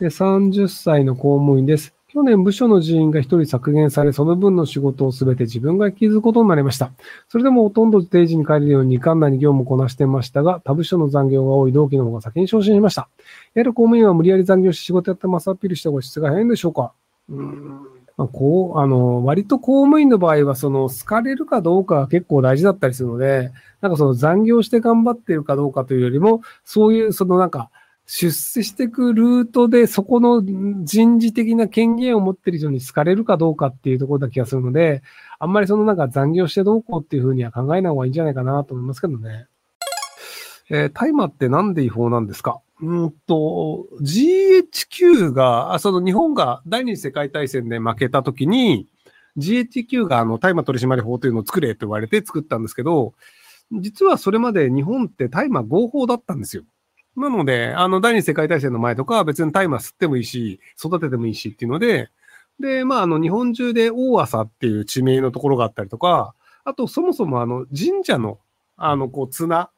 で30歳の公務員です。去年部署の人員が一人削減され、その分の仕事をすべて自分が引き継ぐことになりました。それでもほとんど定時に帰れるように時間内に業務をこなしてましたが、他部署の残業が多い同期の方が先に昇進しました。やはり公務員は無理やり残業し仕事やってますアピールした方が質が早いんでしょうかうんまあ、こう、あの、割と公務員の場合は、その、好かれるかどうかが結構大事だったりするので、なんかその残業して頑張ってるかどうかというよりも、そういう、そのなんか、出世していくルートで、そこの人事的な権限を持ってる人に好かれるかどうかっていうところだ気がするので、あんまりそのなんか残業してどうこうっていうふうには考えない方がいいんじゃないかなと思いますけどね。えー、大麻ってなんで違法なんですか？うんと、GHQ が、あその日本が第二次世界大戦で負けた時に、GHQ があの大麻取締法というのを作れと言われて作ったんですけど、実はそれまで日本って大麻合法だったんですよ。なので、あの、第二次世界大戦の前とかは別に大麻吸ってもいいし、育ててもいいしっていうので、で、まあ、あの、日本中で大朝っていう地名のところがあったりとか、あと、そもそもあの、神社の、あの、こう、綱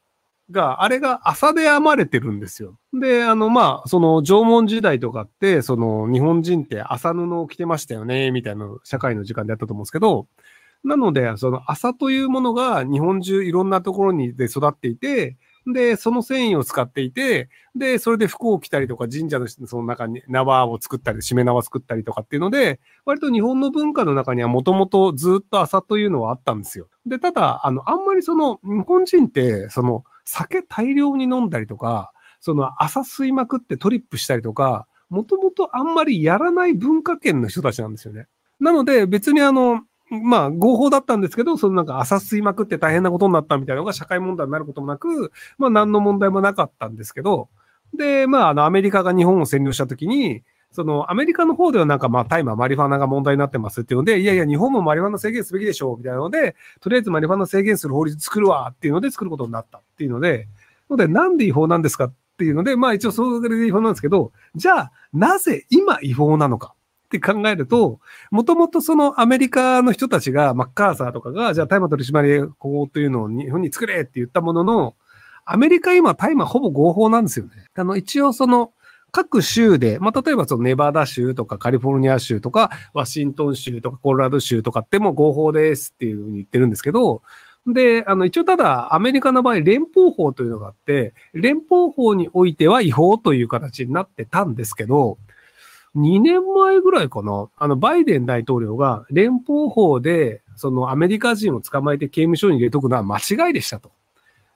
が、あれが朝で編まれてるんですよ。で、あの、まあ、その縄文時代とかって、その日本人って朝布を着てましたよね、みたいな社会の時間でやったと思うんですけど、なので、その朝というものが日本中いろんなところにで育っていて、で、その繊維を使っていて、で、それで服を着たりとか、神社のその中に縄を作ったり、締め縄を作ったりとかっていうので、割と日本の文化の中にはもともとずっと朝というのはあったんですよ。で、ただ、あの、あんまりその、日本人って、その、酒大量に飲んだりとか、その朝吸いまくってトリップしたりとか、もともとあんまりやらない文化圏の人たちなんですよね。なので別にあの、まあ合法だったんですけど、そのなんか朝吸いまくって大変なことになったみたいなのが社会問題になることもなく、まあ何の問題もなかったんですけど、で、まああのアメリカが日本を占領したときに、そのアメリカの方ではなんかまあ大麻、マリファナが問題になってますっていうので、いやいや日本もマリファナ制限すべきでしょうみたいなので、とりあえずマリファナ制限する法律作るわっていうので作ることになったっていうので、のでなんで違法なんですかっていうので、まあ一応それで違法なんですけど、じゃあなぜ今違法なのか。って考えると、もともとそのアメリカの人たちが、マッカーサーとかが、じゃあ大麻取締法というのを日本に作れって言ったものの、アメリカ今大麻ほぼ合法なんですよね。あの、一応その、各州で、まあ、例えばそのネバダ州とかカリフォルニア州とか、ワシントン州とかコロラド州とかっても合法ですっていうふうに言ってるんですけど、で、あの、一応ただ、アメリカの場合、連邦法というのがあって、連邦法においては違法という形になってたんですけど、2年前ぐらいかな、あの、バイデン大統領が連邦法で、そのアメリカ人を捕まえて刑務所に入れとくのは間違いでしたと。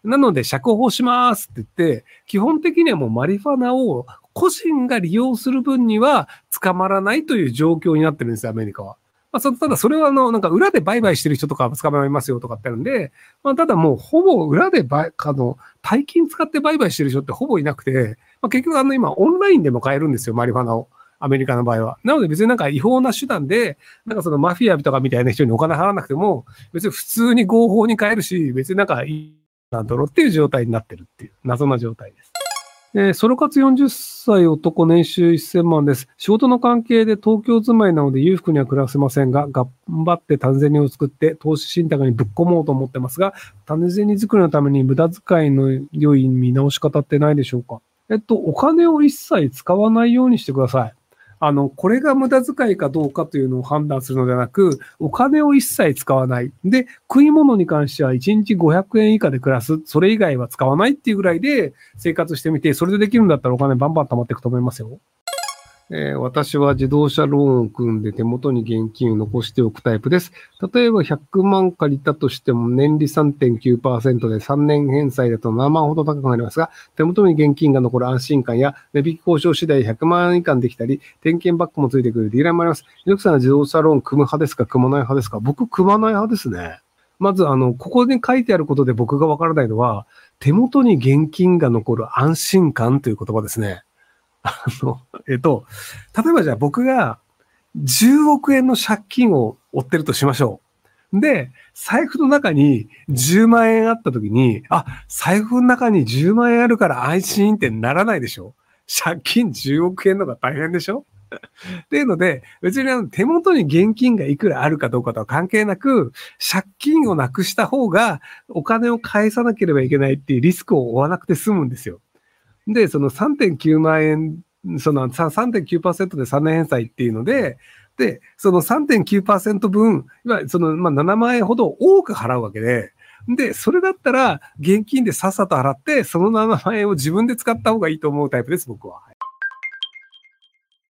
なので、釈放しますって言って、基本的にはもうマリファナを個人が利用する分には捕まらないという状況になってるんですよ、アメリカは。まあ、そただそれはあの、なんか裏で売買してる人とか捕まりますよとかってあるんで、まあ、ただもうほぼ裏で売、あの、大金使って売買してる人ってほぼいなくて、まあ、結局あの今オンラインでも買えるんですよ、マリファナを。アメリカの場合は。なので別になんか違法な手段で、なんかそのマフィアとかみたいな人にお金払わなくても、別に普通に合法に買えるし、別になんかいいなんだろうっていう状態になってるっていう謎な状態です。えーソロ活40歳男年収1000万です。仕事の関係で東京住まいなので裕福には暮らせませんが、頑張って種銭を作って投資信託にぶっ込もうと思ってますが、種銭作りのために無駄遣いの良い見直し方ってないでしょうか？えっと、お金を一切使わないようにしてください。あの、これが無駄遣いかどうかというのを判断するのではなく、お金を一切使わない。で、食い物に関しては1日500円以下で暮らす。それ以外は使わないっていうぐらいで生活してみて、それでできるんだったらお金バンバン貯まっていくと思いますよ。えー私は自動車ローンを組んで手元に現金を残しておくタイプです。例えば100万借りたとしても年利3.9%で3年返済だと7万ほど高くなりますが、手元に現金が残る安心感や値引き交渉次第100万円以下にできたり、点検バッグもついてくるディーラーもあります。ひろきさんは自動車ローン組む派ですか？組まない派ですか？僕組まない派ですね。まず、あの、ここに書いてあることで僕がわからないのは、手元に現金が残る安心感という言葉ですね。あの、えっと、例えばじゃあ僕が10億円の借金を負ってるとしましょう。で、財布の中に10万円あった時に、あ、財布の中に10万円あるから安心ってならないでしょ借金10億円のが大変でしょっていうので、別にあの手元に現金がいくらあるかどうかとは関係なく、借金をなくした方がお金を返さなければいけないっていうリスクを負わなくて済むんですよ。で、その3.9万円その3.9%で3年返済っていうので、で、その3.9%分、いわゆるその、まあ、7万円ほど多く払うわけで、で、それだったら、現金でさっさと払って、その7万円を自分で使った方がいいと思うタイプです、僕は。